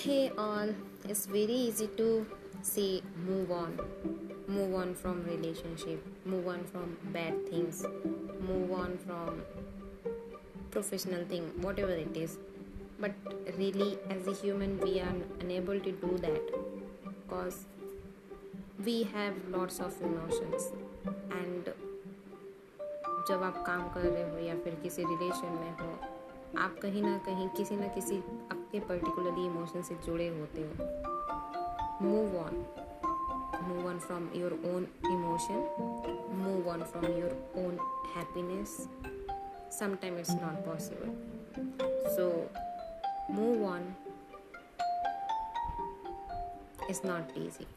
Hey all, it's very easy to say move on. Move on from relationship, move on from bad things, move on from professional thing, whatever it is. But really as a human we are unable to do that because we have lots of emotions and जब आप काम कर रहे हो या फिर किसी relation में हो आप कहीं ना कहीं किसी ना किसी आपके पर्टिकुलरली इमोशन से जुड़े होते हो। Move on move on from your own emotion move on from your own happiness sometime it's not possible so move on is not easy